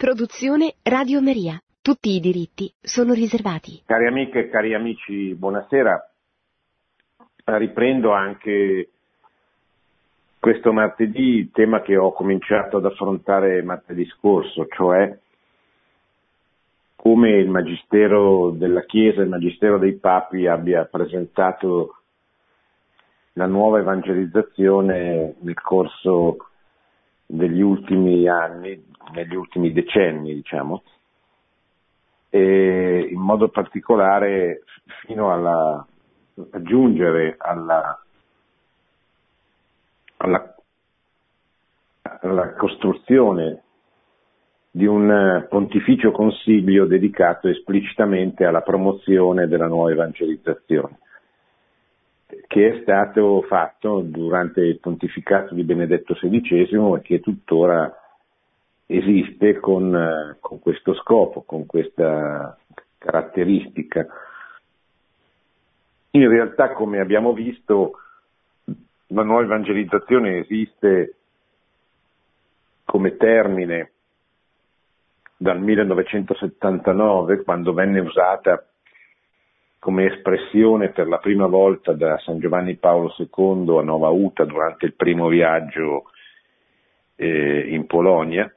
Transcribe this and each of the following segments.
Produzione Radio Maria. Tutti i diritti sono riservati. Cari amiche e cari amici, buonasera. Riprendo anche questo martedì il tema che ho cominciato ad affrontare martedì scorso, cioè come il Magistero della Chiesa, il Magistero dei Papi abbia presentato la nuova evangelizzazione nel corso degli ultimi anni, negli ultimi decenni, diciamo, e in modo particolare fino alla, a giungere alla, alla, alla costruzione di un pontificio consiglio dedicato esplicitamente alla promozione della nuova evangelizzazione che è stato fatto durante il pontificato di Benedetto XVI e che tuttora esiste con, con questo scopo, con questa caratteristica. In realtà, come abbiamo visto, la nuova evangelizzazione esiste come termine dal 1979, quando venne usata come espressione per la prima volta da San Giovanni Paolo II a Nova Uta durante il primo viaggio eh, in Polonia,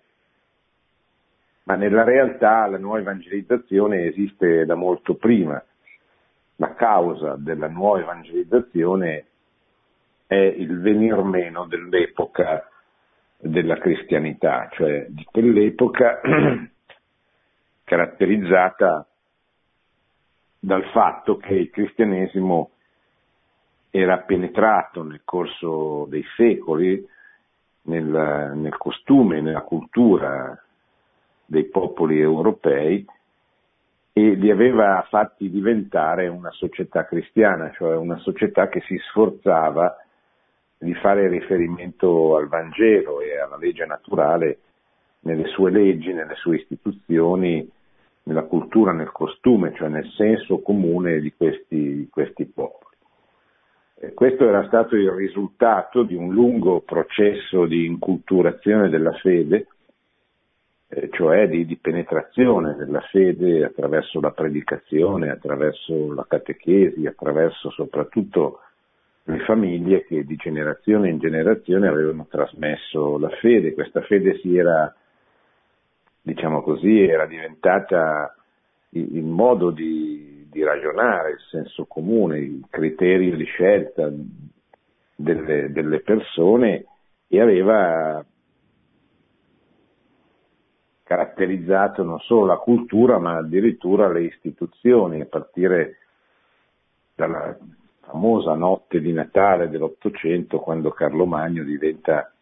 ma nella realtà la nuova evangelizzazione esiste da molto prima. La causa della nuova evangelizzazione è il venir meno dell'epoca della cristianità, cioè di quell'epoca caratterizzata dal fatto che il cristianesimo era penetrato nel corso dei secoli nel, nel costume, nella cultura dei popoli europei e li aveva fatti diventare una società cristiana, cioè una società che si sforzava di fare riferimento al Vangelo e alla legge naturale nelle sue leggi, nelle sue istituzioni, nella cultura, nel costume, cioè nel senso comune di questi, di questi popoli. E questo era stato il risultato di un lungo processo di inculturazione della fede, eh, cioè di, di, penetrazione della fede attraverso la predicazione, attraverso la catechesi, attraverso soprattutto le famiglie che di generazione in generazione avevano trasmesso la fede. Questa fede si era diciamo così, era diventata il modo di, di, ragionare, il senso comune, il criterio di scelta delle, delle persone e aveva caratterizzato non solo la cultura ma addirittura le istituzioni, a partire dalla famosa notte di Natale dell'Ottocento quando Carlo Magno diventa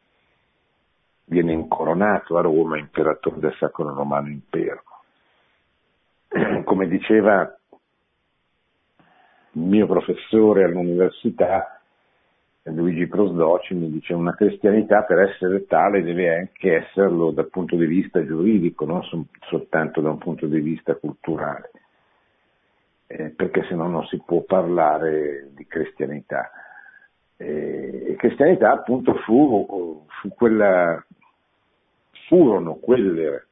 viene incoronato a Roma imperatore del Sacro Romano Impero. Come diceva il mio professore all'università, Luigi Prosdoci, mi dice una cristianità per essere tale deve anche esserlo dal punto di vista giuridico, non soltanto da un punto di vista culturale, eh, perché se no non si può parlare di cristianità. Eh, e cristianità appunto fu, fu quella furono quelle,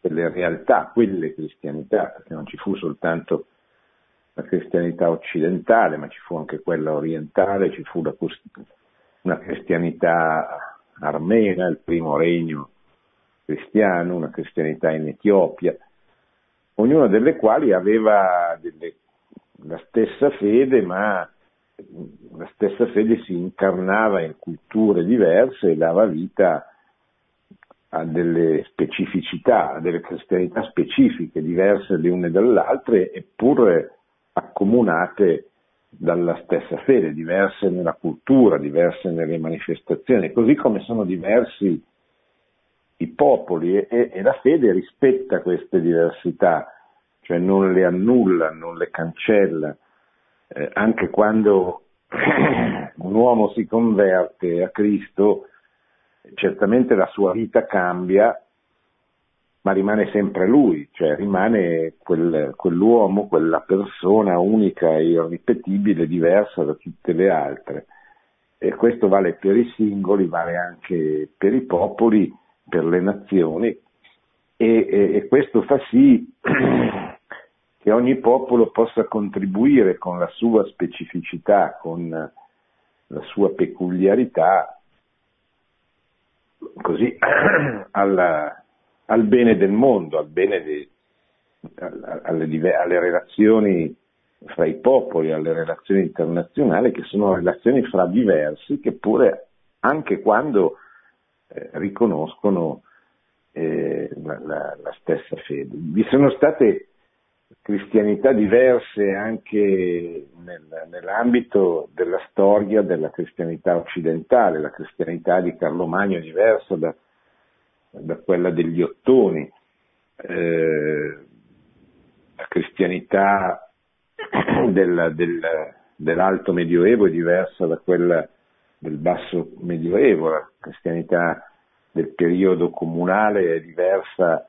quelle realtà, quelle cristianità, perché non ci fu soltanto la cristianità occidentale, ma ci fu anche quella orientale, ci fu la, una cristianità armena, il primo regno cristiano, una cristianità in Etiopia, ognuna delle quali aveva delle, la stessa fede, ma la stessa fede si incarnava in culture diverse e dava vita a delle specificità, a delle cristianità specifiche, diverse le une dalle altre, eppure accomunate dalla stessa fede, diverse nella cultura, diverse nelle manifestazioni, così come sono diversi i popoli e, e la fede rispetta queste diversità, cioè non le annulla, non le cancella, eh, anche quando un uomo si converte a Cristo, certamente la sua vita cambia, ma rimane sempre lui, cioè rimane quel, quell'uomo, quella persona unica e irripetibile, diversa da tutte le altre. E questo vale per i singoli, vale anche per i popoli, per le nazioni, e, e, e questo fa sì che ogni popolo possa contribuire con la sua specificità, con la sua peculiarità, così alla, al bene del mondo, al bene di, alle, alle, relazioni fra i popoli, alle relazioni internazionali, che sono relazioni fra diversi, che pure anche quando eh, riconoscono eh, la, la, la, stessa fede. Vi sono state cristianità diverse anche nel, nell'ambito della storia della cristianità occidentale, la cristianità di Carlo Magno è diversa da, da quella degli Ottoni, eh, la cristianità del, del, dell'alto medioevo è diversa da quella del basso medioevo, la cristianità del periodo comunale è diversa,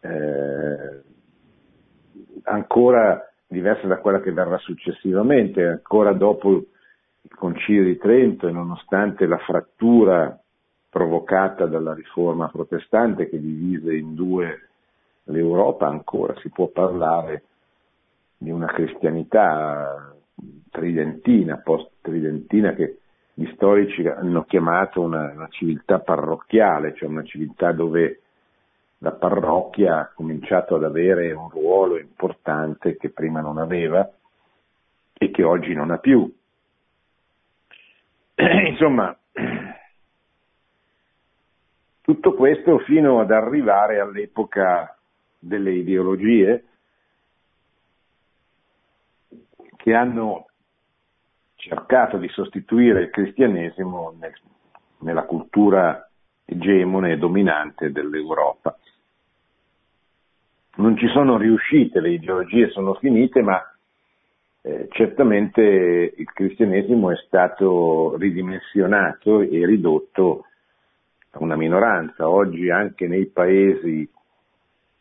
eh, ancora diversa da quella che verrà successivamente, ancora dopo il Concilio di Trento e nonostante la frattura provocata dalla riforma protestante che divise in due l'Europa, ancora si può parlare di una cristianità tridentina, post-tridentina, che gli storici hanno chiamato una, una civiltà parrocchiale, cioè una civiltà dove la parrocchia ha cominciato ad avere un ruolo importante che prima non aveva e che oggi non ha più. Insomma, tutto questo fino ad arrivare all'epoca delle ideologie che hanno cercato di sostituire il cristianesimo nel, nella cultura egemone e dominante dell'Europa. Non ci sono riuscite, le ideologie sono finite, ma eh, certamente il cristianesimo è stato ridimensionato e ridotto una minoranza. Oggi anche nei paesi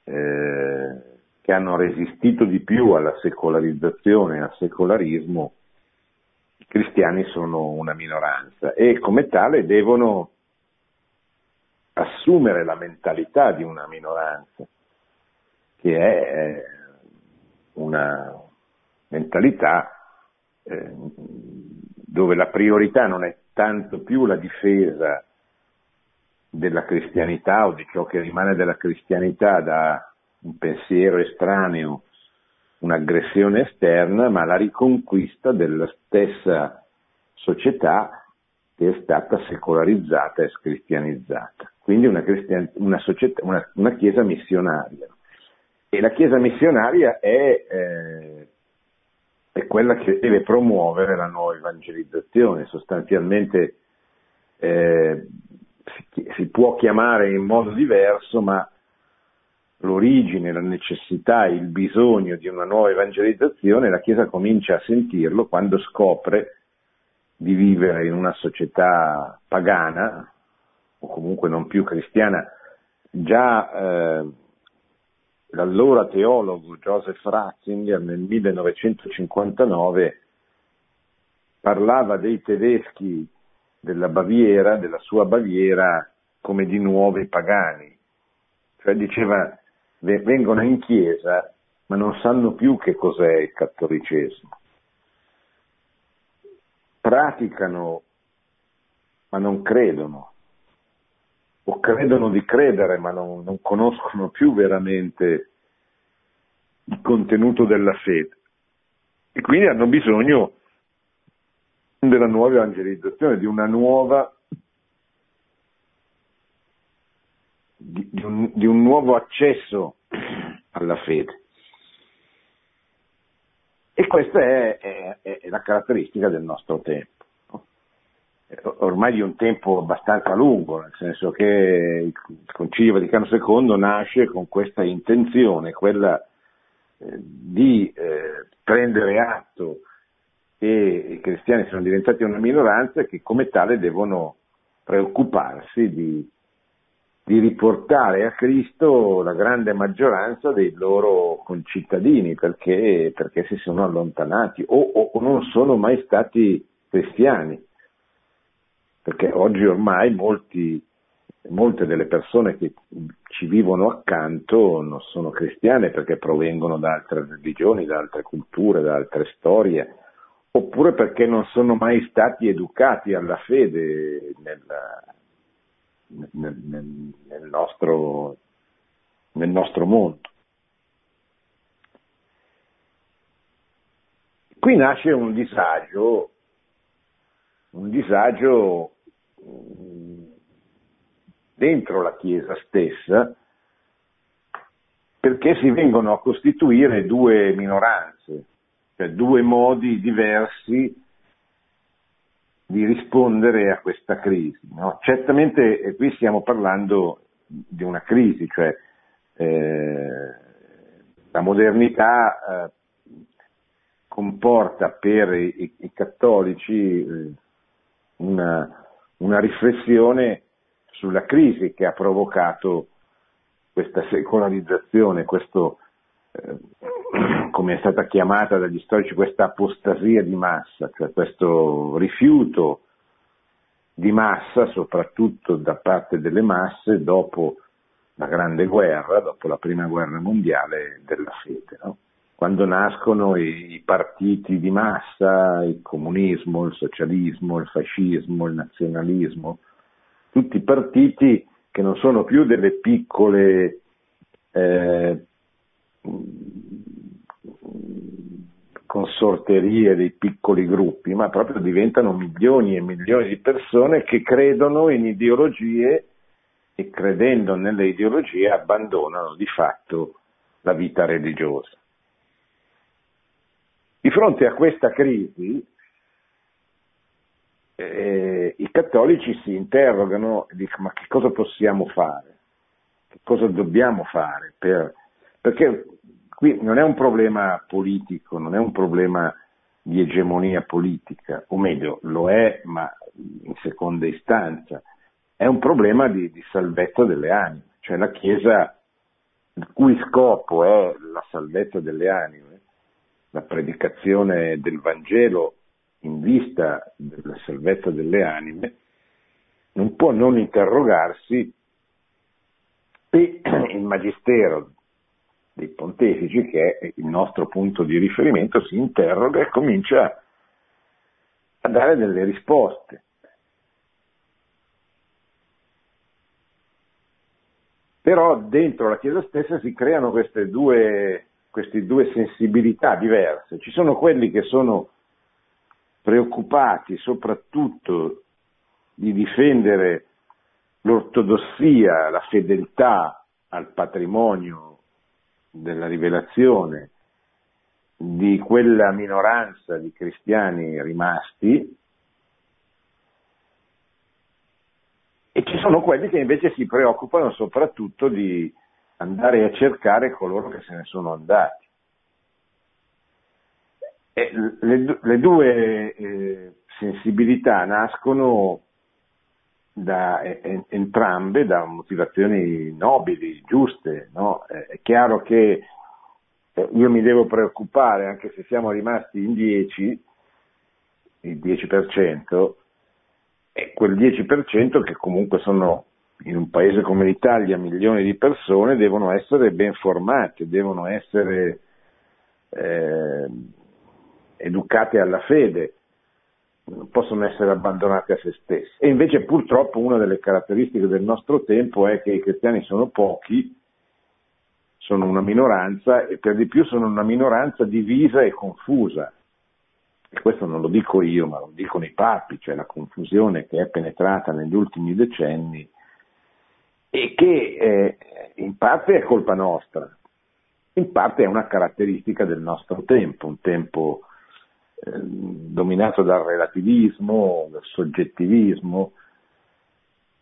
eh, che hanno resistito di più alla secolarizzazione al secolarismo, i cristiani sono una minoranza e come tale devono assumere la mentalità di una minoranza, che è eh, una mentalità eh, dove la priorità non è tanto più la difesa della cristianità o di ciò che rimane della cristianità da un pensiero estraneo, un'aggressione esterna, ma la riconquista della stessa società che è stata secolarizzata e scristianizzata. Quindi una, una, società, una, una chiesa missionaria. E la chiesa missionaria è, eh, è, quella che deve promuovere la nuova evangelizzazione, sostanzialmente eh, si, si può chiamare in modo diverso, ma l'origine, la necessità, il bisogno di una nuova evangelizzazione, la Chiesa comincia a sentirlo quando scopre di vivere in una società pagana, o comunque non più cristiana. Già eh, l'allora teologo Joseph Ratzinger nel 1959 parlava dei tedeschi della Baviera, della sua Baviera, come di nuovi pagani. Cioè diceva, vengono in chiesa, ma non sanno più che cos'è il cattolicesimo. Praticano, ma non credono. O credono di credere, ma non, non conoscono più veramente il contenuto della fede. E quindi hanno bisogno della nuova evangelizzazione, di una nuova di, un, di un nuovo accesso alla fede. E questa è, è, è, la caratteristica del nostro tempo. Ormai di un tempo abbastanza lungo, nel senso che il Concilio Vaticano II nasce con questa intenzione, quella eh, di eh, prendere atto che i cristiani sono diventati una minoranza e che come tale devono preoccuparsi di, di riportare a Cristo la grande maggioranza dei loro concittadini perché, perché si sono allontanati o, o, non sono mai stati cristiani. Perché oggi ormai molti molte delle persone che ci vivono accanto non sono cristiane perché provengono da altre religioni, da altre culture, da altre storie, oppure perché non sono mai stati educati alla fede nel, nel, nel, nel nostro, nostro mondo. Qui nasce un disagio, un disagio dentro la Chiesa stessa, perché si vengono a costituire due minoranze, cioè due modi diversi di rispondere a questa crisi. No? Certamente eh, qui stiamo parlando di una crisi, cioè eh, la modernità eh, comporta per i, i cattolici eh, una, una riflessione sulla crisi che ha provocato questa secolarizzazione, questo, eh, come è stata chiamata dagli storici, questa apostasia di massa, cioè questo rifiuto di massa, soprattutto da parte delle masse, dopo la grande guerra, dopo la prima guerra mondiale della fede. No? Quando nascono i, i partiti di massa, il comunismo, il socialismo, il fascismo, il nazionalismo, tutti partiti che non sono più delle piccole eh, consorterie, dei piccoli gruppi, ma proprio diventano milioni e milioni di persone che credono in ideologie e credendo nelle ideologie abbandonano di fatto la vita religiosa. Di fronte a questa crisi, eh, i cattolici si interrogano e dicono ma che cosa possiamo fare? Che cosa dobbiamo fare? Per... Perché qui non è un problema politico, non è un problema di egemonia politica, o meglio, lo è, ma in seconda istanza, è un problema di, di salvezza delle anime, cioè la Chiesa, il cui scopo è la salvezza delle anime, la predicazione del Vangelo in vista della salvezza delle anime, non può non interrogarsi e il magistero dei pontefici, che è il nostro punto di riferimento, si interroga e comincia a dare delle risposte. Però dentro la Chiesa stessa si creano queste due, queste due sensibilità diverse. Ci sono quelli che sono preoccupati soprattutto di difendere l'ortodossia, la fedeltà al patrimonio della rivelazione di quella minoranza di cristiani rimasti e ci sono quelli che invece si preoccupano soprattutto di andare a cercare coloro che se ne sono andati. Eh, le, le, due eh, sensibilità nascono da eh, entrambe da motivazioni nobili, giuste. No? è chiaro che eh, io mi devo preoccupare, anche se siamo rimasti in 10, il 10%, è quel 10% che comunque sono in un paese come l'Italia milioni di persone devono essere ben formate, devono essere eh, educate alla fede, non possono essere abbandonate a se stesse. E invece purtroppo una delle caratteristiche del nostro tempo è che i cristiani sono pochi, sono una minoranza e per di più sono una minoranza divisa e confusa. E questo non lo dico io, ma lo dicono i papi, cioè la confusione che è penetrata negli ultimi decenni e che eh, in parte è colpa nostra, in parte è una caratteristica del nostro tempo, un tempo Ehm, dominato dal relativismo, dal soggettivismo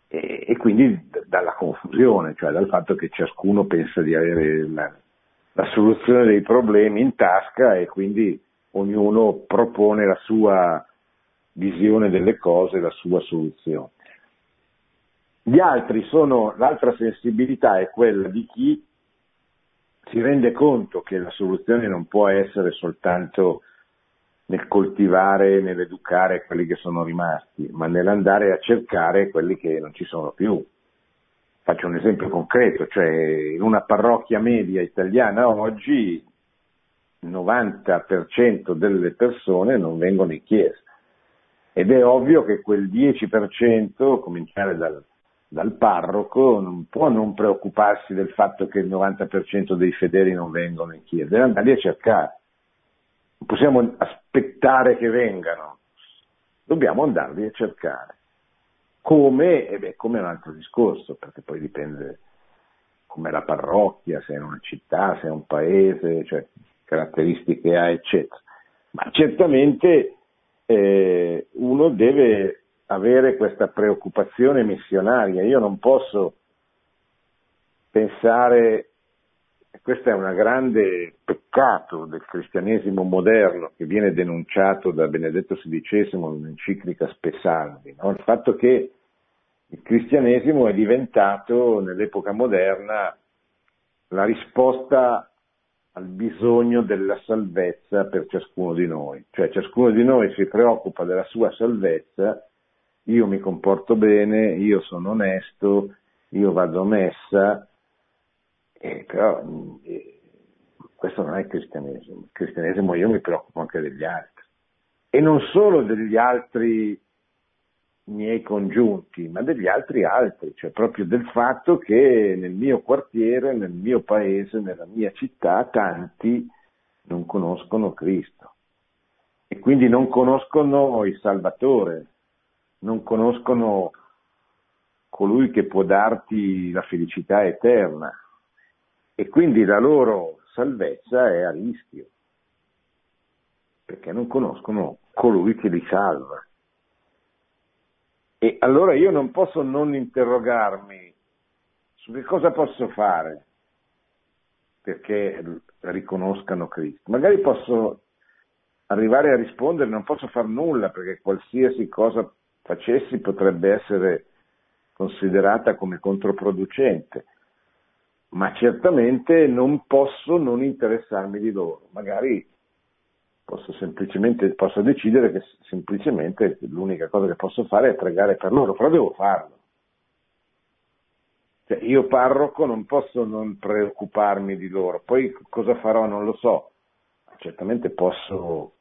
e, e, quindi d- dalla confusione, cioè dal fatto che ciascuno pensa di avere la, la soluzione dei problemi in tasca e quindi ognuno propone la sua visione delle cose, la sua soluzione. Gli altri sono, l'altra sensibilità è quella di chi si rende conto che la soluzione non può essere soltanto nel coltivare, nell'educare quelli che sono rimasti, ma nell'andare a cercare quelli che non ci sono più. Faccio un esempio concreto, cioè in una parrocchia media italiana oggi il 90% delle persone non vengono in chiesa ed è ovvio che quel 10%, cominciare dal, dal parroco, non può non preoccuparsi del fatto che il 90% dei fedeli non vengono in chiesa, deve andare a cercare. Non possiamo aspettare che vengano, dobbiamo andarli a cercare. Come? E beh, come è un altro discorso, perché poi dipende com'è la parrocchia, se è una città, se è un paese, cioè caratteristiche ha, eccetera. Ma certamente eh, uno deve avere questa preoccupazione missionaria. Io non posso pensare, questo è un grande peccato del cristianesimo moderno che viene denunciato da Benedetto XVI nell'enciclica Spesalvi, no? il fatto che il cristianesimo è diventato nell'epoca moderna la risposta al bisogno della salvezza per ciascuno di noi, cioè ciascuno di noi si preoccupa della sua salvezza, io mi comporto bene, io sono onesto, io vado a messa, eh, però eh, questo non è cristianesimo, il cristianesimo io mi preoccupo anche degli altri. E non solo degli altri miei congiunti, ma degli altri altri, cioè proprio del fatto che nel mio quartiere, nel mio paese, nella mia città, tanti non conoscono Cristo. E quindi non conoscono il Salvatore, non conoscono colui che può darti la felicità eterna e quindi la loro salvezza è a rischio perché non conoscono colui che li salva. E allora io non posso non interrogarmi su che cosa posso fare perché riconoscano Cristo. Magari posso arrivare a rispondere, non posso fare nulla perché qualsiasi cosa facessi potrebbe essere considerata come controproducente, ma certamente non posso non interessarmi di loro. Magari posso semplicemente posso decidere che semplicemente l'unica cosa che posso fare è pregare per loro, però devo farlo. Cioè, io parroco non posso non preoccuparmi di loro, poi cosa farò non lo so, certamente posso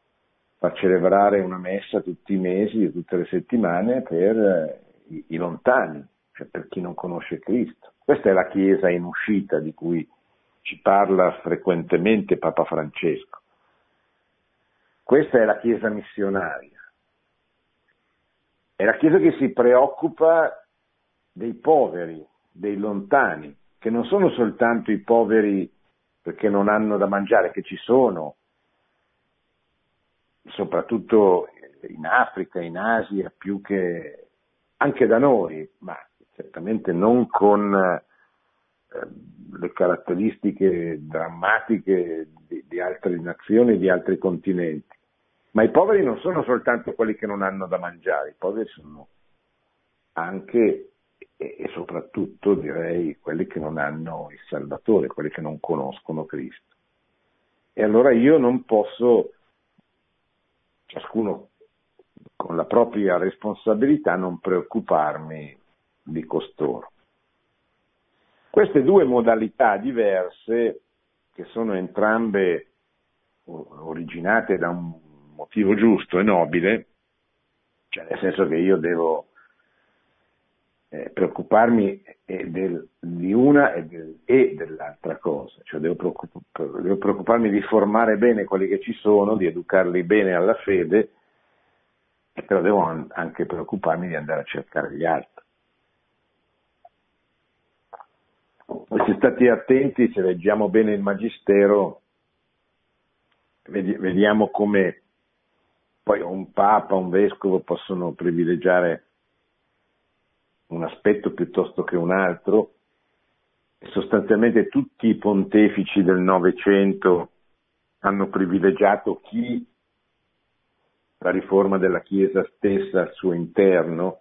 far celebrare una messa tutti i mesi, tutte le settimane per eh, i, i lontani, cioè per chi non conosce Cristo. Questa è la Chiesa in uscita di cui ci parla frequentemente Papa Francesco. Questa è la Chiesa missionaria. È la Chiesa che si preoccupa dei poveri, dei lontani, che non sono soltanto i poveri perché non hanno da mangiare, che ci sono, soprattutto in Africa, in Asia, più che anche da noi, ma certamente non con eh, le caratteristiche drammatiche di, di altre nazioni, di altri continenti. Ma i poveri non sono soltanto quelli che non hanno da mangiare, i poveri sono anche e soprattutto direi quelli che non hanno il Salvatore, quelli che non conoscono Cristo. E allora io non posso, ciascuno con la propria responsabilità, non preoccuparmi di costoro. Queste due modalità diverse, che sono entrambe originate da un motivo giusto e nobile, cioè nel senso che io devo eh, preoccuparmi del, di una e, del, e, dell'altra cosa, cioè devo, preoccup- devo preoccuparmi di formare bene quelli che ci sono, di educarli bene alla fede, però devo anche preoccuparmi di andare a cercare gli altri. Se stati attenti, se leggiamo bene il Magistero, vediamo come poi un papa, un vescovo possono privilegiare un aspetto piuttosto che un altro. Sostanzialmente tutti i pontefici del Novecento hanno privilegiato chi la riforma della Chiesa stessa al suo interno,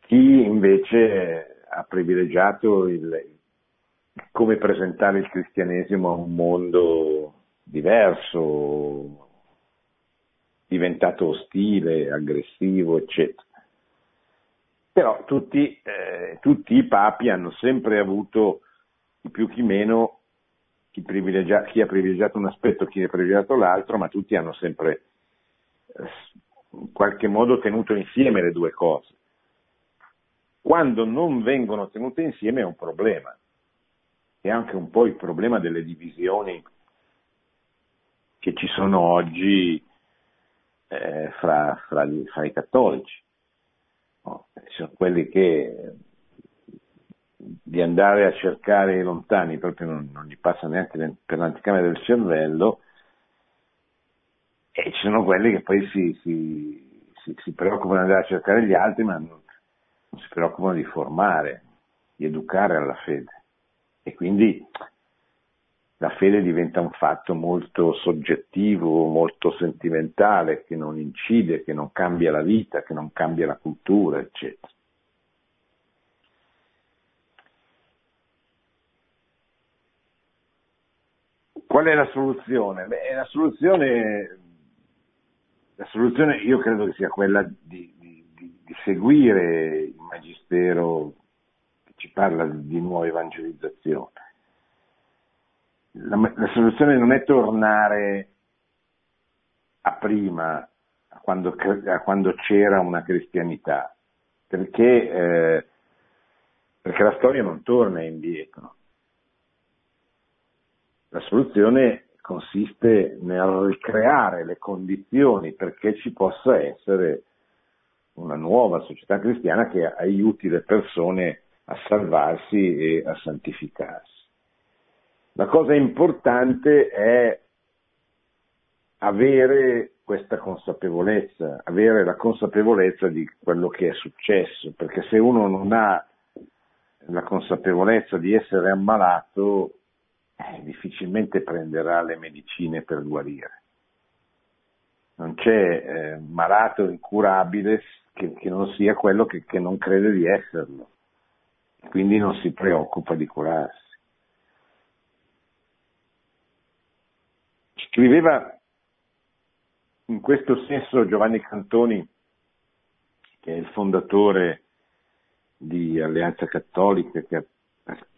chi invece ha privilegiato il, come presentare il cristianesimo a un mondo diverso, diventato ostile, aggressivo, eccetera. Però tutti, eh, tutti, i papi hanno sempre avuto, chi più chi meno, chi, chi, ha privilegiato un aspetto, chi ha privilegiato l'altro, ma tutti hanno sempre eh, in qualche modo tenuto insieme le due cose. Quando non vengono tenute insieme è un problema. È anche un po' il problema delle divisioni che ci sono oggi eh, fra, fra, fra i cattolici no? sono quelli che di andare a cercare lontani proprio non, non gli passa neanche per l'anticamera del cervello e ci sono quelli che poi si, si, si, si preoccupano di andare a cercare gli altri ma non, non si preoccupano di formare, di educare alla fede e quindi la fede diventa un fatto molto soggettivo, molto sentimentale, che non incide, che non cambia la vita, che non cambia la cultura, eccetera. Qual è la soluzione? Beh, la soluzione, la soluzione io credo che sia quella di, di, di seguire il Magistero che ci parla di nuova evangelizzazione la, la soluzione non è tornare a prima, a quando, a quando c'era una cristianità, perché, eh, perché la storia non torna indietro. La soluzione consiste nel ricreare le condizioni perché ci possa essere una nuova società cristiana che aiuti le persone a salvarsi e a santificarsi. La cosa importante è avere questa consapevolezza, avere la consapevolezza di quello che è successo, perché se uno non ha la consapevolezza di essere ammalato, eh, difficilmente prenderà le medicine per guarire. Non c'è eh, malato incurabile che, che, non sia quello che, che non crede di esserlo, quindi non si preoccupa di curarsi. Scriveva in questo senso Giovanni Cantoni, che è il fondatore di Alleanza Cattolica, che ha,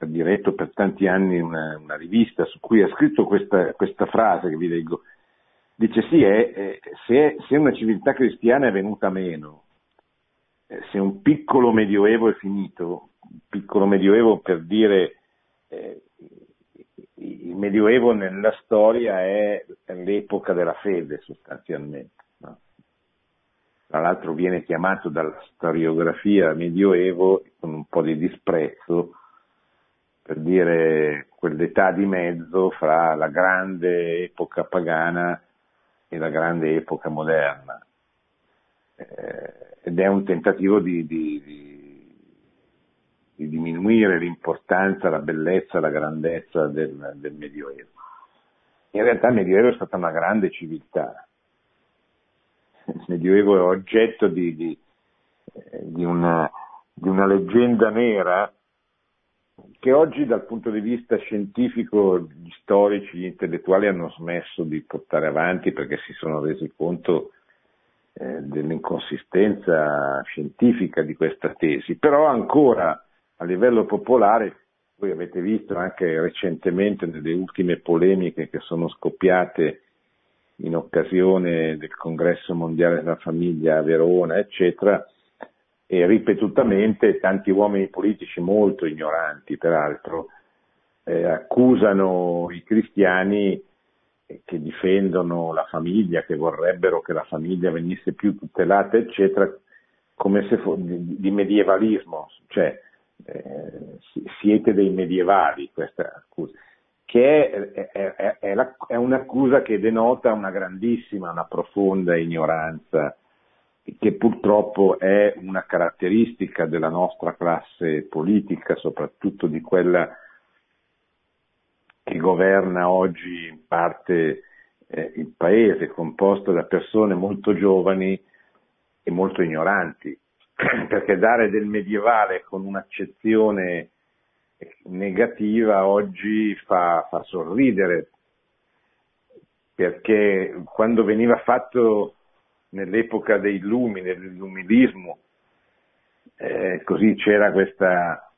diretto per tanti anni una, una, rivista su cui ha scritto questa, questa, frase che vi leggo. Dice sì, è, è, se, se, una civiltà cristiana è venuta meno, eh, se un piccolo medioevo è finito, un piccolo medioevo per dire eh, il Medioevo nella storia è l'epoca della fede sostanzialmente. No? Tra l'altro viene chiamato dalla storiografia Medioevo con un po' di disprezzo per dire quell'età di mezzo fra la grande epoca pagana e la grande epoca moderna. Eh, ed è un tentativo di, di, di di diminuire l'importanza, la bellezza, la grandezza del, del Medioevo. In realtà il Medioevo è stata una grande civiltà. Il Medioevo è oggetto di, di, eh, di, una, di una leggenda nera che oggi dal punto di vista scientifico gli storici, gli intellettuali hanno smesso di portare avanti perché si sono resi conto eh, dell'inconsistenza scientifica di questa tesi, però ancora a livello popolare, voi avete visto anche recentemente nelle ultime polemiche che sono scoppiate in occasione del congresso mondiale della famiglia a Verona, eccetera, e ripetutamente tanti uomini politici molto ignoranti, peraltro, eh, accusano i cristiani che difendono la famiglia, che vorrebbero che la famiglia venisse più tutelata, eccetera, come se fosse di, di medievalismo, cioè eh, siete dei medievali, questa accusa, che è, è, è, la, è, un'accusa che denota una grandissima, una profonda ignoranza, che purtroppo è una caratteristica della nostra classe politica, soprattutto di quella che governa oggi in parte eh, il paese, composto da persone molto giovani e molto ignoranti perché dare del medievale con un'accezione negativa oggi fa, fa sorridere, perché quando veniva fatto nell'epoca dei lumi, dell'illuminismo, eh, così c'era questa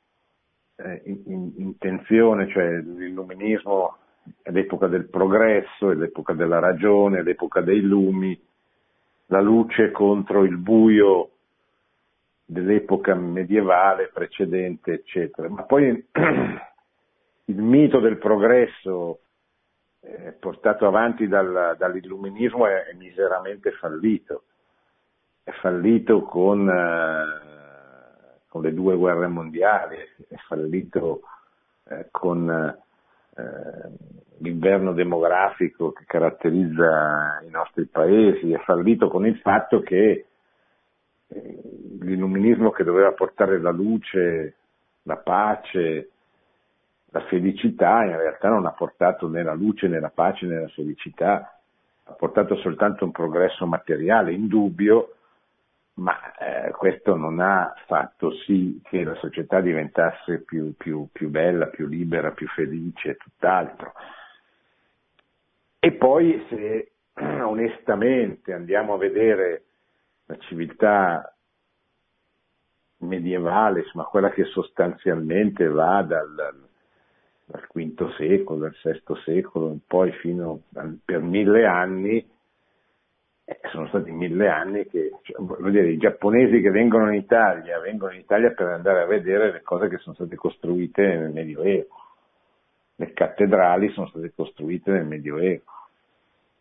eh, in, intenzione, cioè l'illuminismo è l'epoca del progresso, è l'epoca della ragione, è l'epoca dei lumi, la luce contro il buio dell'epoca medievale precedente, eccetera. Ma poi il mito del progresso eh, portato avanti dal, dall'illuminismo è, è, miseramente fallito. È fallito con, eh, con, le due guerre mondiali, è fallito eh, con eh, l'inverno demografico che caratterizza i nostri paesi, è fallito con il fatto che l'illuminismo che doveva portare la luce, la pace, la felicità, in realtà non ha portato né la luce né la pace né la felicità, ha portato soltanto un progresso materiale indubbio, ma eh, questo non ha fatto sì che la società diventasse più, più, più bella, più libera, più felice, tutt'altro. E poi se onestamente andiamo a vedere la civiltà medievale, insomma quella che sostanzialmente va dal, dal V secolo, dal VI secolo in poi fino a, per mille anni, eh, sono stati mille anni che, cioè, dire, i giapponesi che vengono in Italia, vengono in Italia per andare a vedere le cose che sono state costruite nel Medioevo. Le cattedrali sono state costruite nel Medioevo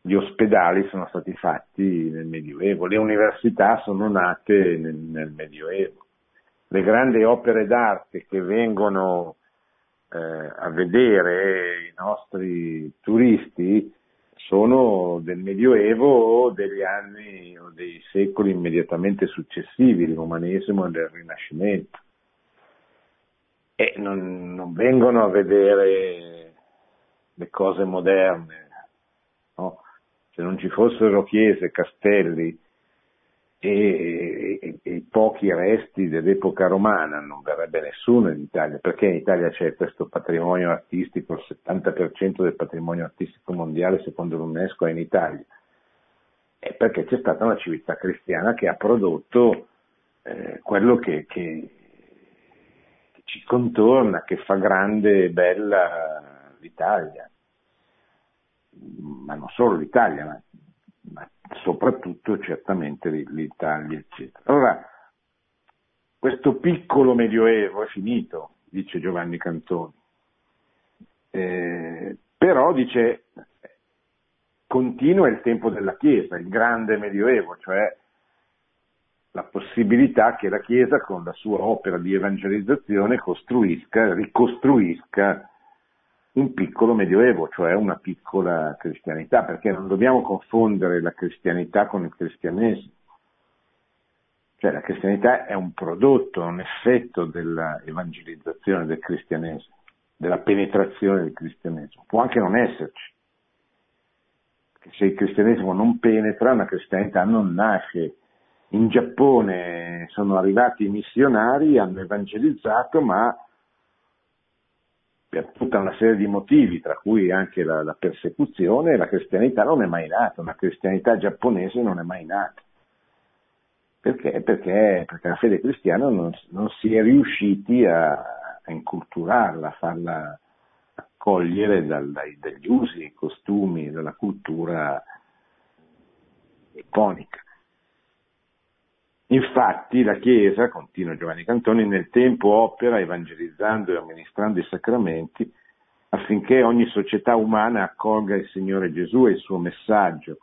gli ospedali sono stati fatti nel Medioevo, le università sono nate nel, nel Medioevo, le grandi opere d'arte che vengono eh, a vedere i nostri turisti sono del Medioevo o degli anni o dei secoli immediatamente successivi, dell'umanesimo e del Rinascimento. E non, non vengono a vedere le cose moderne, no? Se non ci fossero chiese, castelli e, e, e, pochi resti dell'epoca romana non verrebbe nessuno in Italia, perché in Italia c'è questo patrimonio artistico, il 70% del patrimonio artistico mondiale secondo l'UNESCO è in Italia, è perché c'è stata una civiltà cristiana che ha prodotto eh, quello che, che ci contorna, che fa grande e bella l'Italia ma non solo l'Italia, ma, ma soprattutto certamente l'Italia, eccetera. Allora, questo piccolo medioevo è finito, dice Giovanni Cantoni, eh, però dice continua il tempo della Chiesa, il grande medioevo, cioè la possibilità che la Chiesa con la sua opera di evangelizzazione costruisca, ricostruisca un piccolo medioevo, cioè una piccola cristianità, perché non dobbiamo confondere la cristianità con il cristianesimo. Cioè la cristianità è un prodotto, un effetto dell'evangelizzazione del cristianesimo, della penetrazione del cristianesimo. Può anche non esserci. Perché se il cristianesimo non penetra, la cristianità non nasce. In Giappone sono arrivati i missionari, hanno evangelizzato, ma per tutta una serie di motivi, tra cui anche la, la persecuzione, la cristianità non è mai nata, una cristianità giapponese non è mai nata. Perché? Perché, perché la fede cristiana non, non, si è riusciti a, a inculturarla, a farla accogliere dal, dai, dagli usi, costumi, dalla cultura iconica. Infatti la Chiesa, continua Giovanni Cantoni, nel tempo opera evangelizzando e amministrando i sacramenti affinché ogni società umana accolga il Signore Gesù e il suo messaggio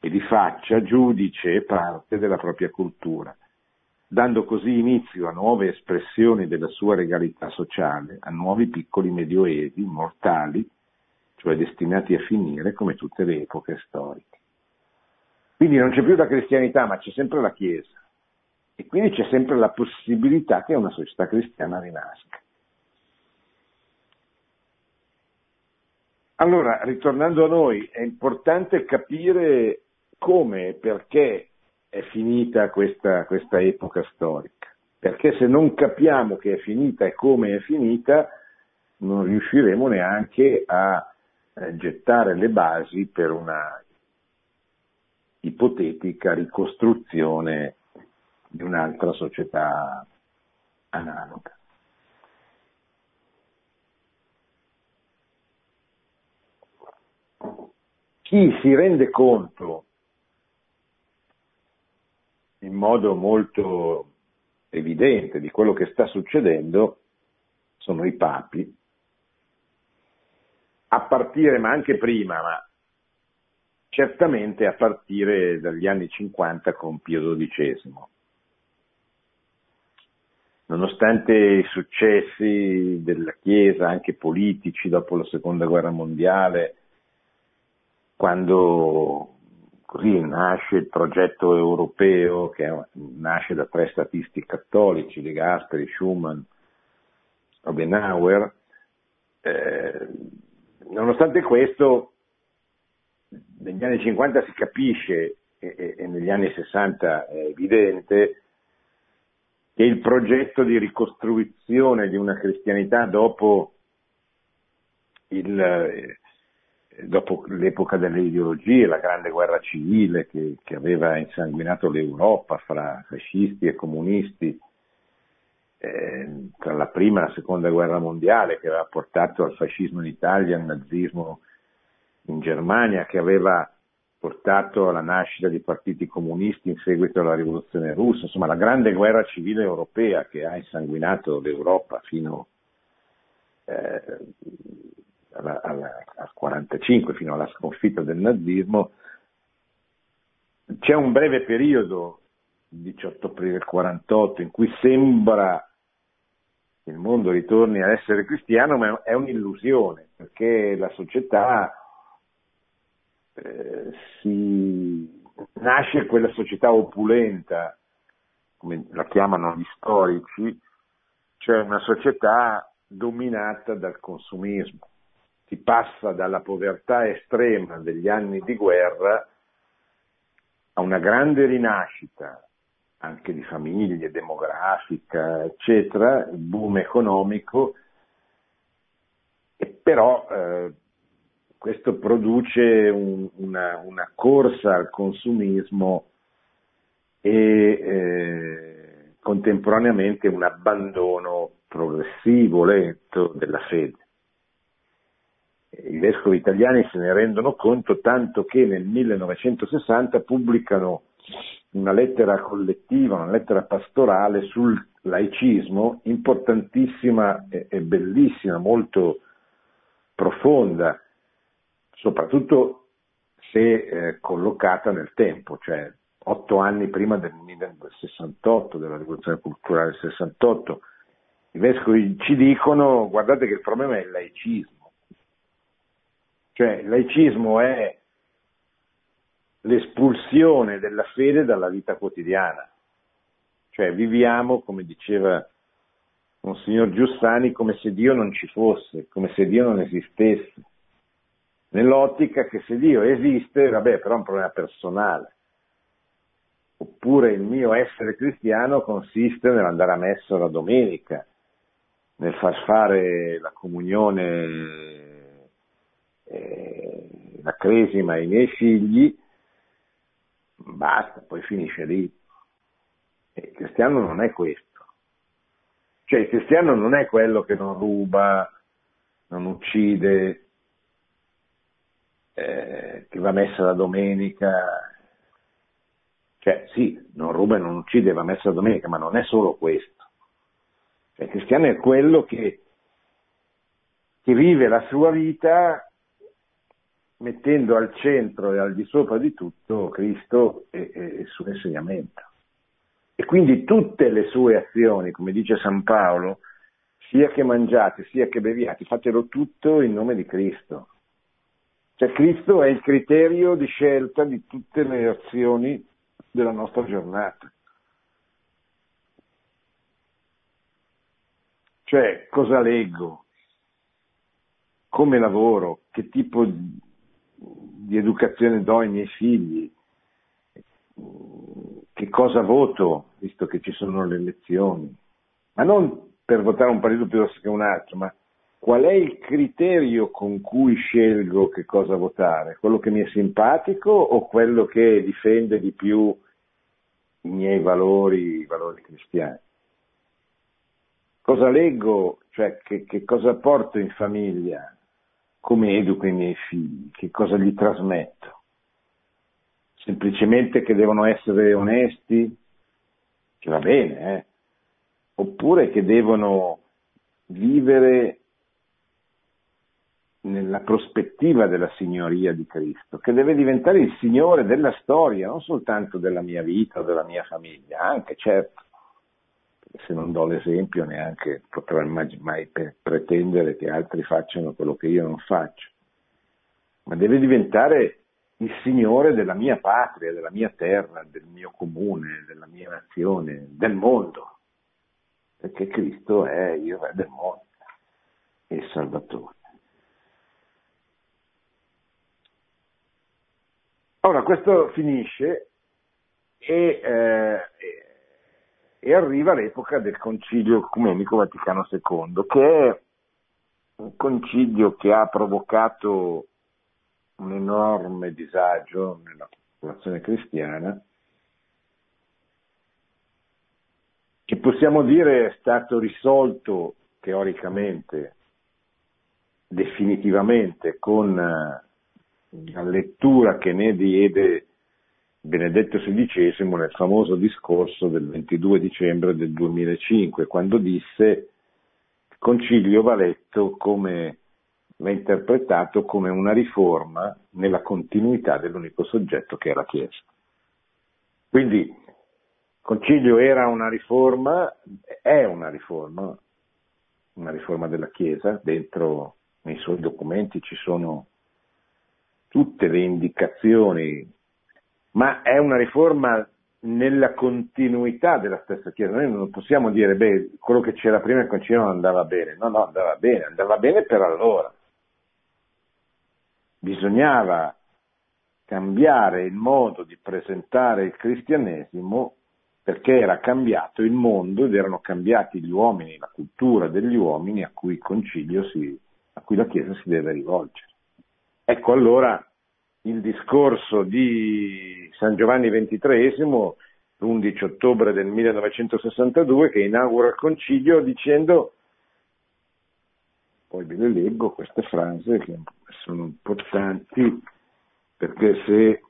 e li faccia giudice e parte della propria cultura, dando così inizio a nuove espressioni della sua regalità sociale, a nuovi piccoli medioevi mortali, cioè destinati a finire come tutte le epoche storiche. Quindi non c'è più la cristianità, ma c'è sempre la Chiesa. E quindi c'è sempre la possibilità che una società cristiana rinasca. Allora, ritornando a noi, è importante capire come e perché è finita questa, questa, epoca storica. Perché se non capiamo che è finita e come è finita, non riusciremo neanche a eh, gettare le basi per una ipotetica ricostruzione di un'altra società analoga. Chi si rende conto in modo molto evidente di quello che sta succedendo sono i papi, a partire, ma anche prima, ma certamente a partire dagli anni 50 con Pio XII. Nonostante i successi della Chiesa, anche politici, dopo la Seconda Guerra Mondiale, quando così nasce il progetto europeo che nasce da tre statisti cattolici, De Gasperi, Schumann, Adenauer, eh, nonostante questo negli anni 50 si capisce e, e, negli anni 60 è evidente che il progetto di ricostruzione di una cristianità dopo, il, eh, dopo l'epoca delle ideologie, la grande guerra civile che, che aveva insanguinato l'Europa fra fascisti e comunisti, eh, tra la prima e la seconda guerra mondiale, che aveva portato al fascismo in Italia, al nazismo in Germania, che aveva portato alla nascita di partiti comunisti in seguito alla rivoluzione russa, insomma la grande guerra civile europea che ha insanguinato l'Europa fino eh, alla, alla, al 45, fino alla sconfitta del nazismo, c'è un breve periodo, 18 aprile 48, in cui sembra che il mondo ritorni ad essere cristiano, ma è un'illusione, perché la società eh, si nasce quella società opulenta, come la chiamano gli storici, cioè una società dominata dal consumismo. Si passa dalla povertà estrema degli anni di guerra a una grande rinascita anche di famiglie, demografica, eccetera, boom economico, e però eh, questo produce un, una, una, corsa al consumismo e eh, contemporaneamente un abbandono progressivo, lento della fede. I vescovi italiani se ne rendono conto tanto che nel 1960 pubblicano una lettera collettiva, una lettera pastorale sul laicismo importantissima e, bellissima, molto profonda, soprattutto se eh, collocata nel tempo, cioè otto anni prima del, del 68, della rivoluzione culturale del 68, i vescovi ci dicono guardate che il problema è il laicismo, cioè il laicismo è l'espulsione della fede dalla vita quotidiana, cioè viviamo, come diceva Monsignor Giussani, come se Dio non ci fosse, come se Dio non esistesse nell'ottica che se Dio esiste, vabbè, però è un problema personale. Oppure il mio essere cristiano consiste nell'andare a messa la domenica, nel far fare la comunione, eh, la cresima ai miei figli, basta, poi finisce lì. Il cristiano non è questo. Cioè il cristiano non è quello che non ruba, non uccide, eh, che va messa la domenica, cioè sì, non ruba e non uccide, va messa la domenica, ma non è solo questo. Cioè, il cristiano è quello che, che vive la sua vita mettendo al centro e al di sopra di tutto Cristo e, e il suo insegnamento. E quindi tutte le sue azioni, come dice San Paolo, sia che mangiate, sia che beviate, fatelo tutto in nome di Cristo. Cioè Cristo è il criterio di scelta di tutte le azioni della nostra giornata. Cioè cosa leggo, come lavoro, che tipo di educazione do ai miei figli, che cosa voto, visto che ci sono le elezioni, ma non per votare un partito piuttosto che un altro, ma qual è il criterio con cui scelgo che cosa votare? Quello che mi è simpatico o quello che difende di più i miei valori, i valori cristiani. Cosa leggo, cioè che, che cosa porto in famiglia, come educo i miei figli, che cosa gli trasmetto. Semplicemente che devono essere onesti, che va bene, eh? oppure che devono vivere nella prospettiva della signoria di Cristo, che deve diventare il Signore della storia, non soltanto della mia vita o della mia famiglia, anche certo, se non do l'esempio neanche potrò mai pretendere che altri facciano quello che io non faccio, ma deve diventare il Signore della mia patria, della mia terra, del mio comune, della mia nazione, del mondo, perché Cristo è il Re del mondo e il Salvatore. Ora, questo finisce e, eh, e, arriva l'epoca del Concilio Ecumenico Vaticano II, che è un concilio che ha provocato un enorme disagio nella popolazione cristiana, che possiamo dire è stato risolto teoricamente, definitivamente, con eh, la lettura che ne diede Benedetto XVI nel famoso discorso del 22 dicembre del 2005, quando disse il concilio va letto come va interpretato come una riforma nella continuità dell'unico soggetto che è la Chiesa. Quindi il concilio era una riforma, è una riforma, una riforma della Chiesa, dentro nei suoi documenti ci sono tutte le indicazioni, ma è una riforma nella continuità della stessa Chiesa. Noi non possiamo dire, beh, quello che c'era prima il concilio non andava bene. No, no, andava bene, andava bene per allora. Bisognava cambiare il modo di presentare il cristianesimo perché era cambiato il mondo ed erano cambiati gli uomini, la cultura degli uomini a cui si, a cui la Chiesa si deve rivolgere. Ecco allora il discorso di San Giovanni XXIII, l'11 ottobre del 1962, che inaugura il concilio dicendo, poi ve le leggo queste frasi che sono importanti perché se,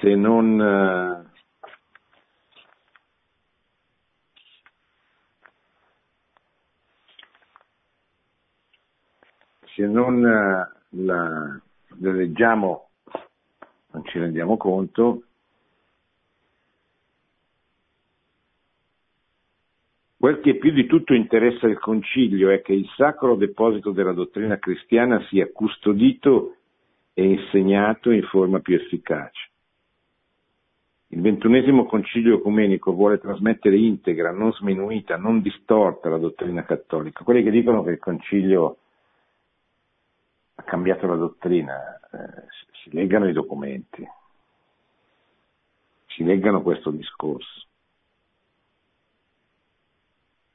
se non... se non la, le leggiamo non ci rendiamo conto, Quel che più di tutto interessa il Concilio è che il sacro deposito della dottrina cristiana sia custodito e insegnato in forma più efficace. Il ventunesimo Concilio Ecumenico vuole trasmettere integra, non sminuita, non distorta la dottrina cattolica. Quelli che dicono che il Concilio ha cambiato la dottrina, eh, si leggano i documenti, si leggano questo discorso.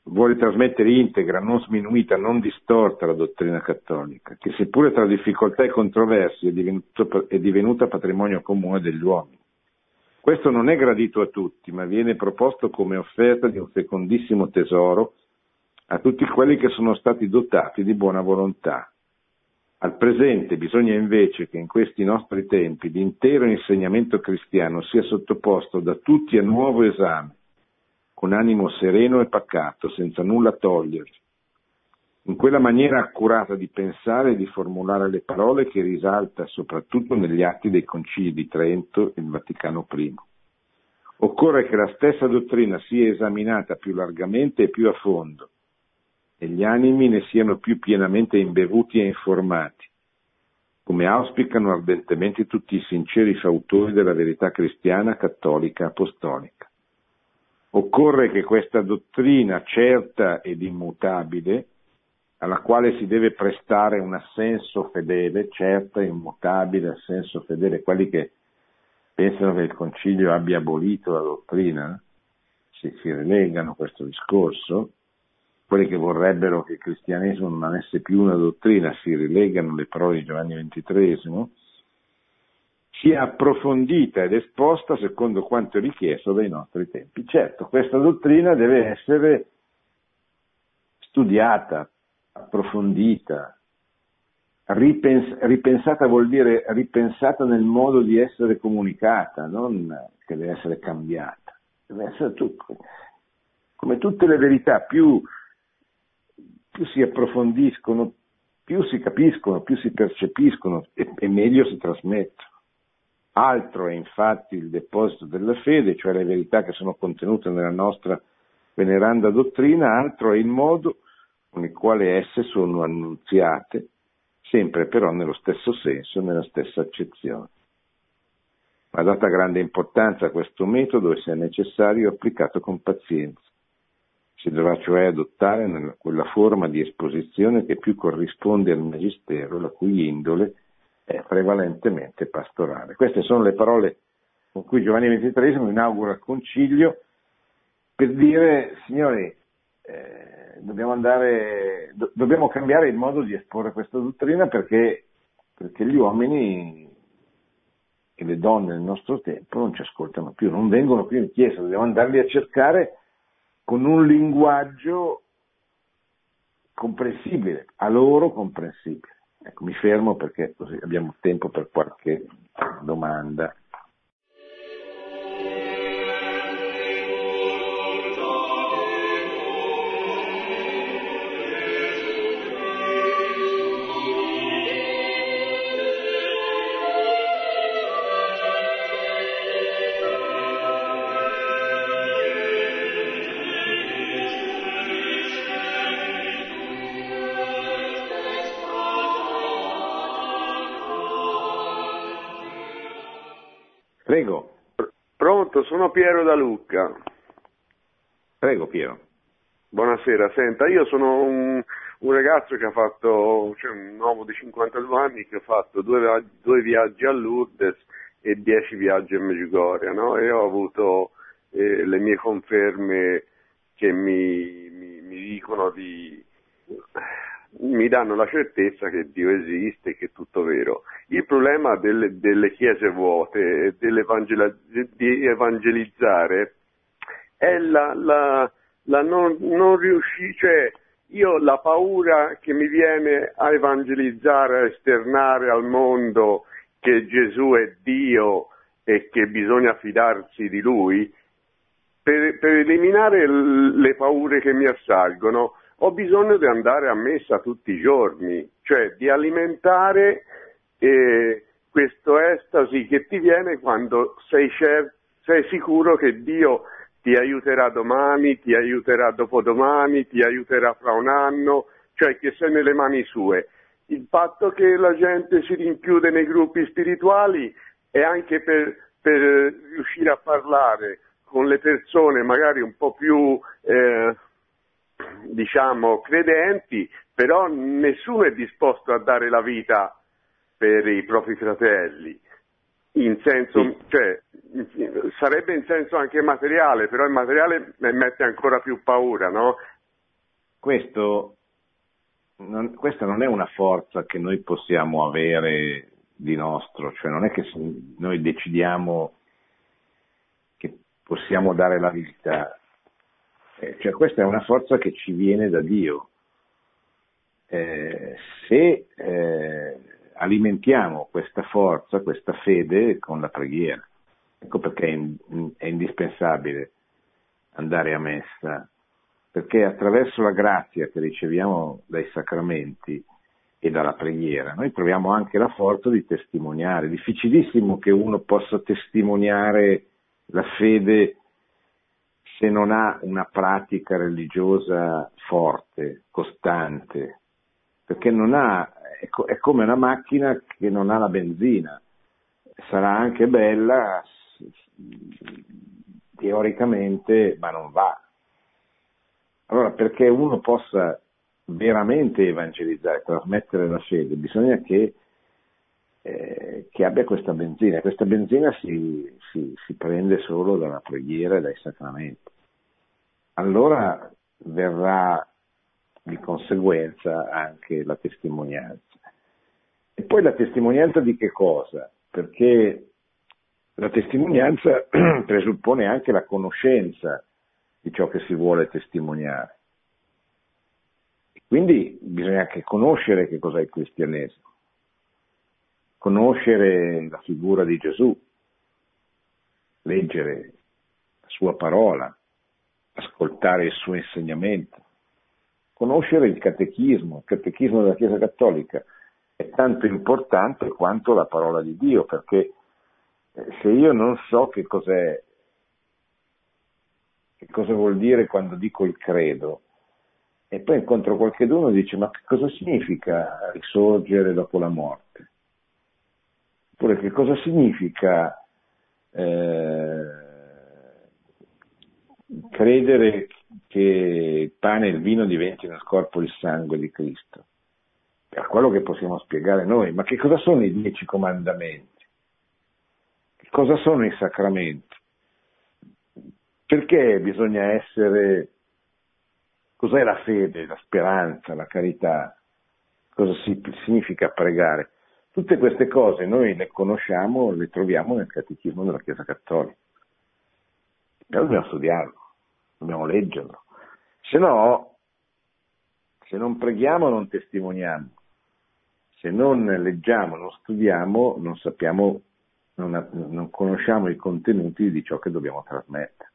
Vuole trasmettere integra, non sminuita, non distorta la dottrina cattolica, che seppure tra difficoltà e controversie è, è divenuta patrimonio comune degli uomini. Questo non è gradito a tutti, ma viene proposto come offerta di un fecondissimo tesoro a tutti quelli che sono stati dotati di buona volontà, al presente bisogna invece che in questi nostri tempi l'intero insegnamento cristiano sia sottoposto da tutti a nuovo esame, con animo sereno e pacato, senza nulla toglierci, in quella maniera accurata di pensare e di formulare le parole che risalta soprattutto negli atti dei concili di Trento e il Vaticano I. Occorre che la stessa dottrina sia esaminata più largamente e più a fondo, e gli animi ne siano più pienamente imbevuti e informati, come auspicano ardentemente tutti i sinceri fautori della verità cristiana, cattolica, apostolica. Occorre che questa dottrina certa ed immutabile, alla quale si deve prestare un assenso fedele, certa immutabile, assenso fedele, quelli che pensano che il Concilio abbia abolito la dottrina, si relegano questo discorso, quelli che vorrebbero che il cristianesimo non avesse più una dottrina, si rilegano le parole di Giovanni XXIII, sia approfondita ed esposta secondo quanto richiesto dai nostri tempi. Certo, questa dottrina deve essere studiata, approfondita, ripens- ripensata vuol dire ripensata nel modo di essere comunicata, non che deve essere cambiata. Deve essere tutto. Come tutte le verità, più, più si approfondiscono, più si capiscono, più si percepiscono e, e meglio si trasmettono. Altro è infatti il deposito della fede, cioè le verità che sono contenute nella nostra veneranda dottrina, altro è il modo con il quale esse sono annunziate, sempre però nello stesso senso, nella stessa accezione. Va data grande importanza a questo metodo e se necessario applicato con pazienza. Si dovrà cioè adottare quella forma di esposizione che più corrisponde al Magistero, la cui indole è prevalentemente pastorale. Queste sono le parole con cui Giovanni XXIII inaugura il concilio per dire, signori, eh, dobbiamo, andare, do, dobbiamo, cambiare il modo di esporre questa dottrina perché, perché gli uomini e le donne nel nostro tempo non ci ascoltano più, non vengono più in chiesa, dobbiamo andarli a cercare con un linguaggio comprensibile, a loro comprensibile. Ecco, mi fermo perché così abbiamo tempo per qualche domanda. Prego. Pronto, sono Piero da Lucca. Prego Piero. Buonasera, senta, io sono un, un ragazzo che ha fatto, cioè un uomo di 52 anni che ha fatto due, due viaggi a Lourdes e dieci viaggi a Medjugorje, no? E ho avuto eh, le mie conferme che mi, mi, mi dicono di mi danno la certezza che Dio esiste, che è tutto vero. Il problema delle, delle chiese vuote di evangelizzare è la, la, la non, non riuscire, cioè io la paura che mi viene a evangelizzare, a esternare al mondo che Gesù è Dio e che bisogna fidarsi di Lui, per, per eliminare le paure che mi assalgono, ho bisogno di andare a messa tutti i giorni, cioè di alimentare eh, questo estasi che ti viene quando sei, cer- sei sicuro che Dio ti aiuterà domani, ti aiuterà dopodomani, ti aiuterà fra un anno, cioè che sei nelle mani sue. Il fatto che la gente si rinchiude nei gruppi spirituali è anche per, per riuscire a parlare con le persone magari un po' più eh, diciamo, credenti, però nessuno è disposto a dare la vita per i propri fratelli. In senso, sì. cioè, sarebbe in senso anche materiale, però il materiale mette ancora più paura, no? Questo, non, questa non è una forza che noi possiamo avere di nostro, cioè non è che noi decidiamo che possiamo dare la vita, eh, cioè questa è una forza che ci viene da Dio. Eh, se eh, alimentiamo questa forza, questa fede con la preghiera, ecco perché è, in, è indispensabile andare a messa, perché attraverso la grazia che riceviamo dai sacramenti e dalla preghiera, noi troviamo anche la forza di testimoniare. Difficilissimo che uno possa testimoniare la fede se non ha una pratica religiosa forte, costante, perché ha, è come una macchina che non ha la benzina, sarà anche bella teoricamente, ma non va. Allora, perché uno possa veramente evangelizzare, trasmettere la fede, bisogna che, eh, che abbia questa benzina. Questa benzina si, si, si prende solo dalla preghiera e dai sacramenti. Allora verrà di conseguenza anche la testimonianza. E poi la testimonianza di che cosa? Perché la testimonianza presuppone anche la conoscenza di ciò che si vuole testimoniare. Quindi bisogna anche conoscere che cos'è il cristianesimo, conoscere la figura di Gesù, leggere la sua parola, ascoltare il suo insegnamento, conoscere il catechismo, il catechismo della Chiesa Cattolica è tanto importante quanto la parola di Dio, perché eh, se io non so che cos'è, che cosa vuol dire quando dico il credo, e poi incontro qualcuno e dice ma che cosa significa risorgere dopo la morte? Oppure che cosa significa eh, credere che il pane e il vino diventino il corpo e il sangue di Cristo? È quello che possiamo spiegare noi, ma che cosa sono i dieci comandamenti? Che cosa sono i sacramenti? Perché bisogna essere Cos'è la fede, la speranza, la carità? Cosa significa pregare? Tutte queste cose noi le conosciamo, le troviamo nel catechismo della Chiesa Cattolica. Però dobbiamo studiarlo, dobbiamo leggerlo. Se no, se non preghiamo non testimoniamo. Se non leggiamo, non studiamo, non sappiamo, non, non conosciamo i contenuti di ciò che dobbiamo trasmettere.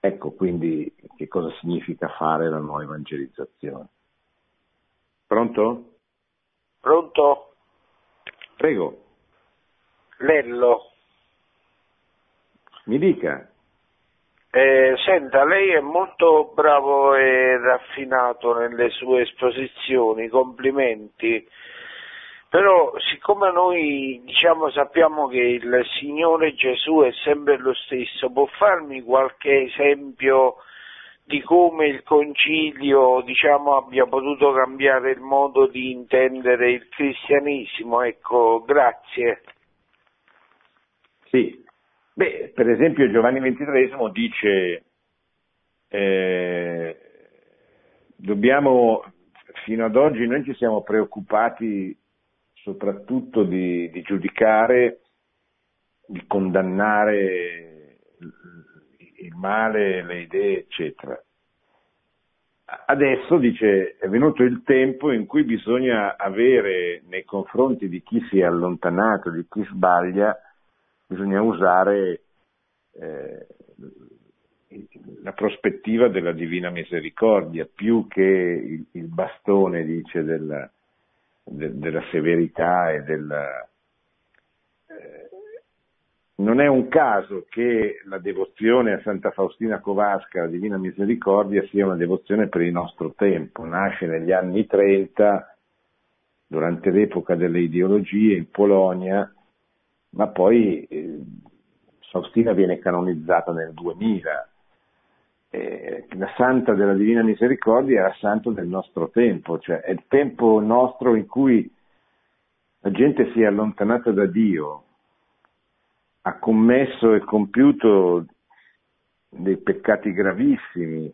Ecco quindi che cosa significa fare la nuova evangelizzazione. Pronto? Pronto? Prego. Lello. Mi dica. Eh, senta, lei è molto bravo e raffinato nelle sue esposizioni, complimenti. Però siccome noi diciamo, sappiamo che il Signore Gesù è sempre lo stesso, può farmi qualche esempio di come il concilio diciamo, abbia potuto cambiare il modo di intendere il cristianesimo? Ecco, grazie. Sì, Beh, per esempio Giovanni XXIII dice eh, dobbiamo, fino ad oggi noi ci siamo preoccupati soprattutto di, di giudicare, di condannare il male, le idee, eccetera. Adesso dice è venuto il tempo in cui bisogna avere nei confronti di chi si è allontanato, di chi sbaglia, bisogna usare eh, la prospettiva della divina misericordia più che il, il bastone, dice, della, de, della severità e della... Eh, non è un caso che la devozione a Santa Faustina Kowalska, la Divina Misericordia, sia una devozione per il nostro tempo. Nasce negli anni 30, durante l'epoca delle ideologie in Polonia, ma poi eh, Faustina viene canonizzata nel 2000 eh, la santa della Divina Misericordia la santa del nostro tempo, cioè è il tempo nostro in cui la gente si è allontanata da Dio, ha commesso e compiuto dei peccati gravissimi,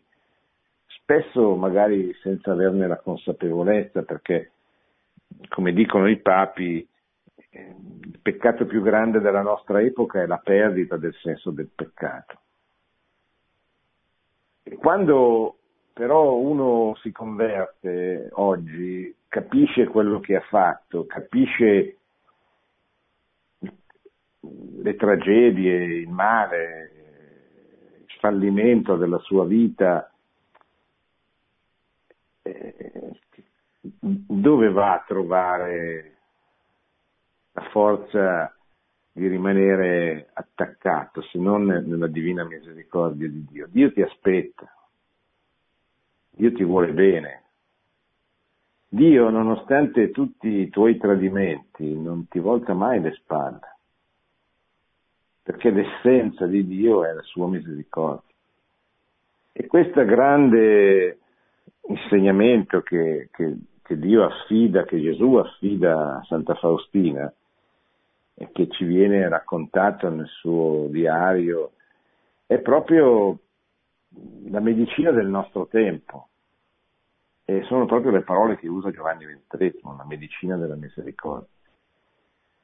spesso magari senza averne la consapevolezza, perché come dicono i papi, il peccato più grande della nostra epoca è la perdita del senso del peccato. Quando però uno si converte oggi, capisce quello che ha fatto, capisce le tragedie, il male, il fallimento della sua vita, eh, dove va a trovare la forza di rimanere attaccato se non nella divina misericordia di Dio. Dio ti aspetta, Dio ti vuole bene. Dio, nonostante tutti i tuoi tradimenti, non ti volta mai le spalle, perché l'essenza di Dio è la sua misericordia. E questo grande insegnamento che, che, che Dio affida, che Gesù affida a Santa Faustina, che ci viene raccontato nel suo diario, è proprio la medicina del nostro tempo. E sono proprio le parole che usa Giovanni XXIII, la medicina della misericordia.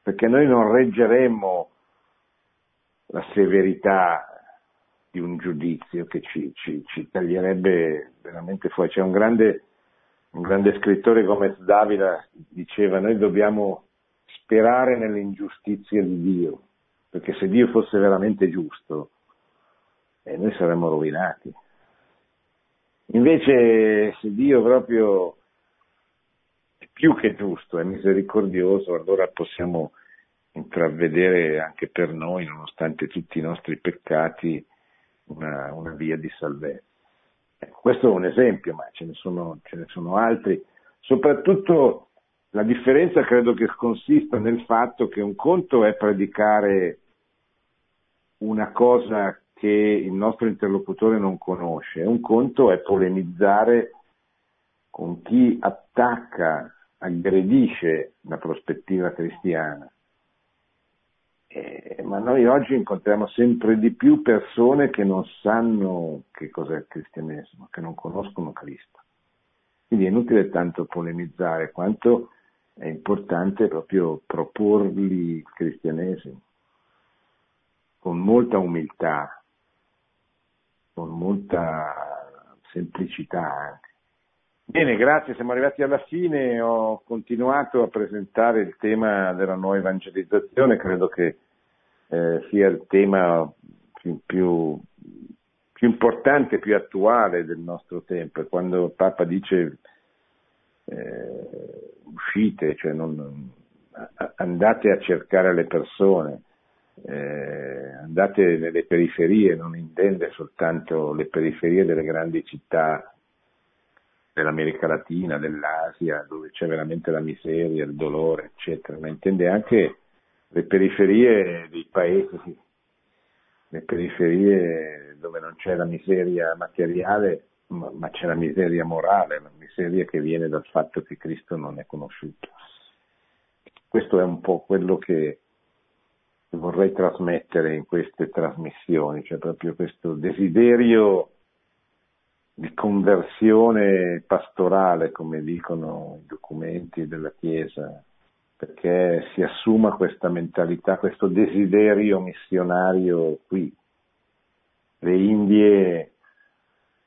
Perché noi non reggeremmo la severità di un giudizio che ci, ci, ci taglierebbe veramente fuori. C'è un grande, un grande scrittore come Davila diceva noi dobbiamo sperare nell'ingiustizia di Dio, perché se Dio fosse veramente giusto, eh, noi saremmo rovinati. Invece se Dio proprio è più che giusto, è misericordioso, allora possiamo intravedere anche per noi, nonostante tutti i nostri peccati, una, una via di salvezza. Ecco, questo è un esempio, ma ce ne, sono, ce ne sono altri. Soprattutto la differenza credo che consista nel fatto che un conto è predicare una cosa che il nostro interlocutore non conosce, un conto è polemizzare con chi attacca, aggredisce la prospettiva cristiana. Eh, ma noi oggi incontriamo sempre di più persone che non sanno che cos'è il cristianesimo, che non conoscono Cristo. Quindi è inutile tanto polemizzare quanto è importante proprio proporgli il cristianesimo con molta umiltà, con molta semplicità anche. Bene, grazie, siamo arrivati alla fine, ho continuato a presentare il tema della nuova evangelizzazione, credo che eh, sia il tema più, più, più, importante, più attuale del nostro tempo. Quando il Papa dice eh, uscite, cioè non, andate a cercare le persone, eh, andate nelle periferie, non intende soltanto le periferie delle grandi città dell'America Latina, dell'Asia, dove c'è veramente la miseria, il dolore, eccetera, ma intende anche le periferie dei paesi, le periferie dove non c'è la miseria materiale, ma, ma c'è la miseria morale, la miseria che viene dal fatto che Cristo non è conosciuto. Questo è un po' quello che vorrei trasmettere in queste trasmissioni, cioè proprio questo desiderio di conversione pastorale, come dicono i documenti della Chiesa, perché si assuma questa mentalità, questo desiderio missionario qui. Le Indie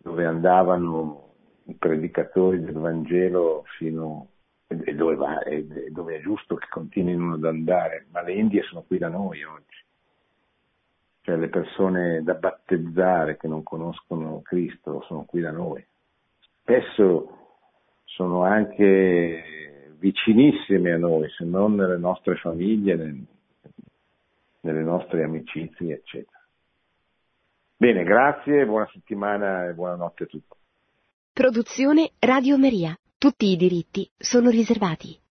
dove andavano i predicatori del Vangelo fino e dove, va, e dove è giusto che continuino ad andare, ma le Indie sono qui da noi oggi cioè le persone da battezzare che non conoscono Cristo sono qui da noi. Spesso sono anche vicinissime a noi, se non nelle nostre famiglie, nelle nostre amicizie, eccetera. Bene, grazie, buona settimana e buonanotte a tutti. Produzione Radio Maria. Tutti i diritti sono riservati.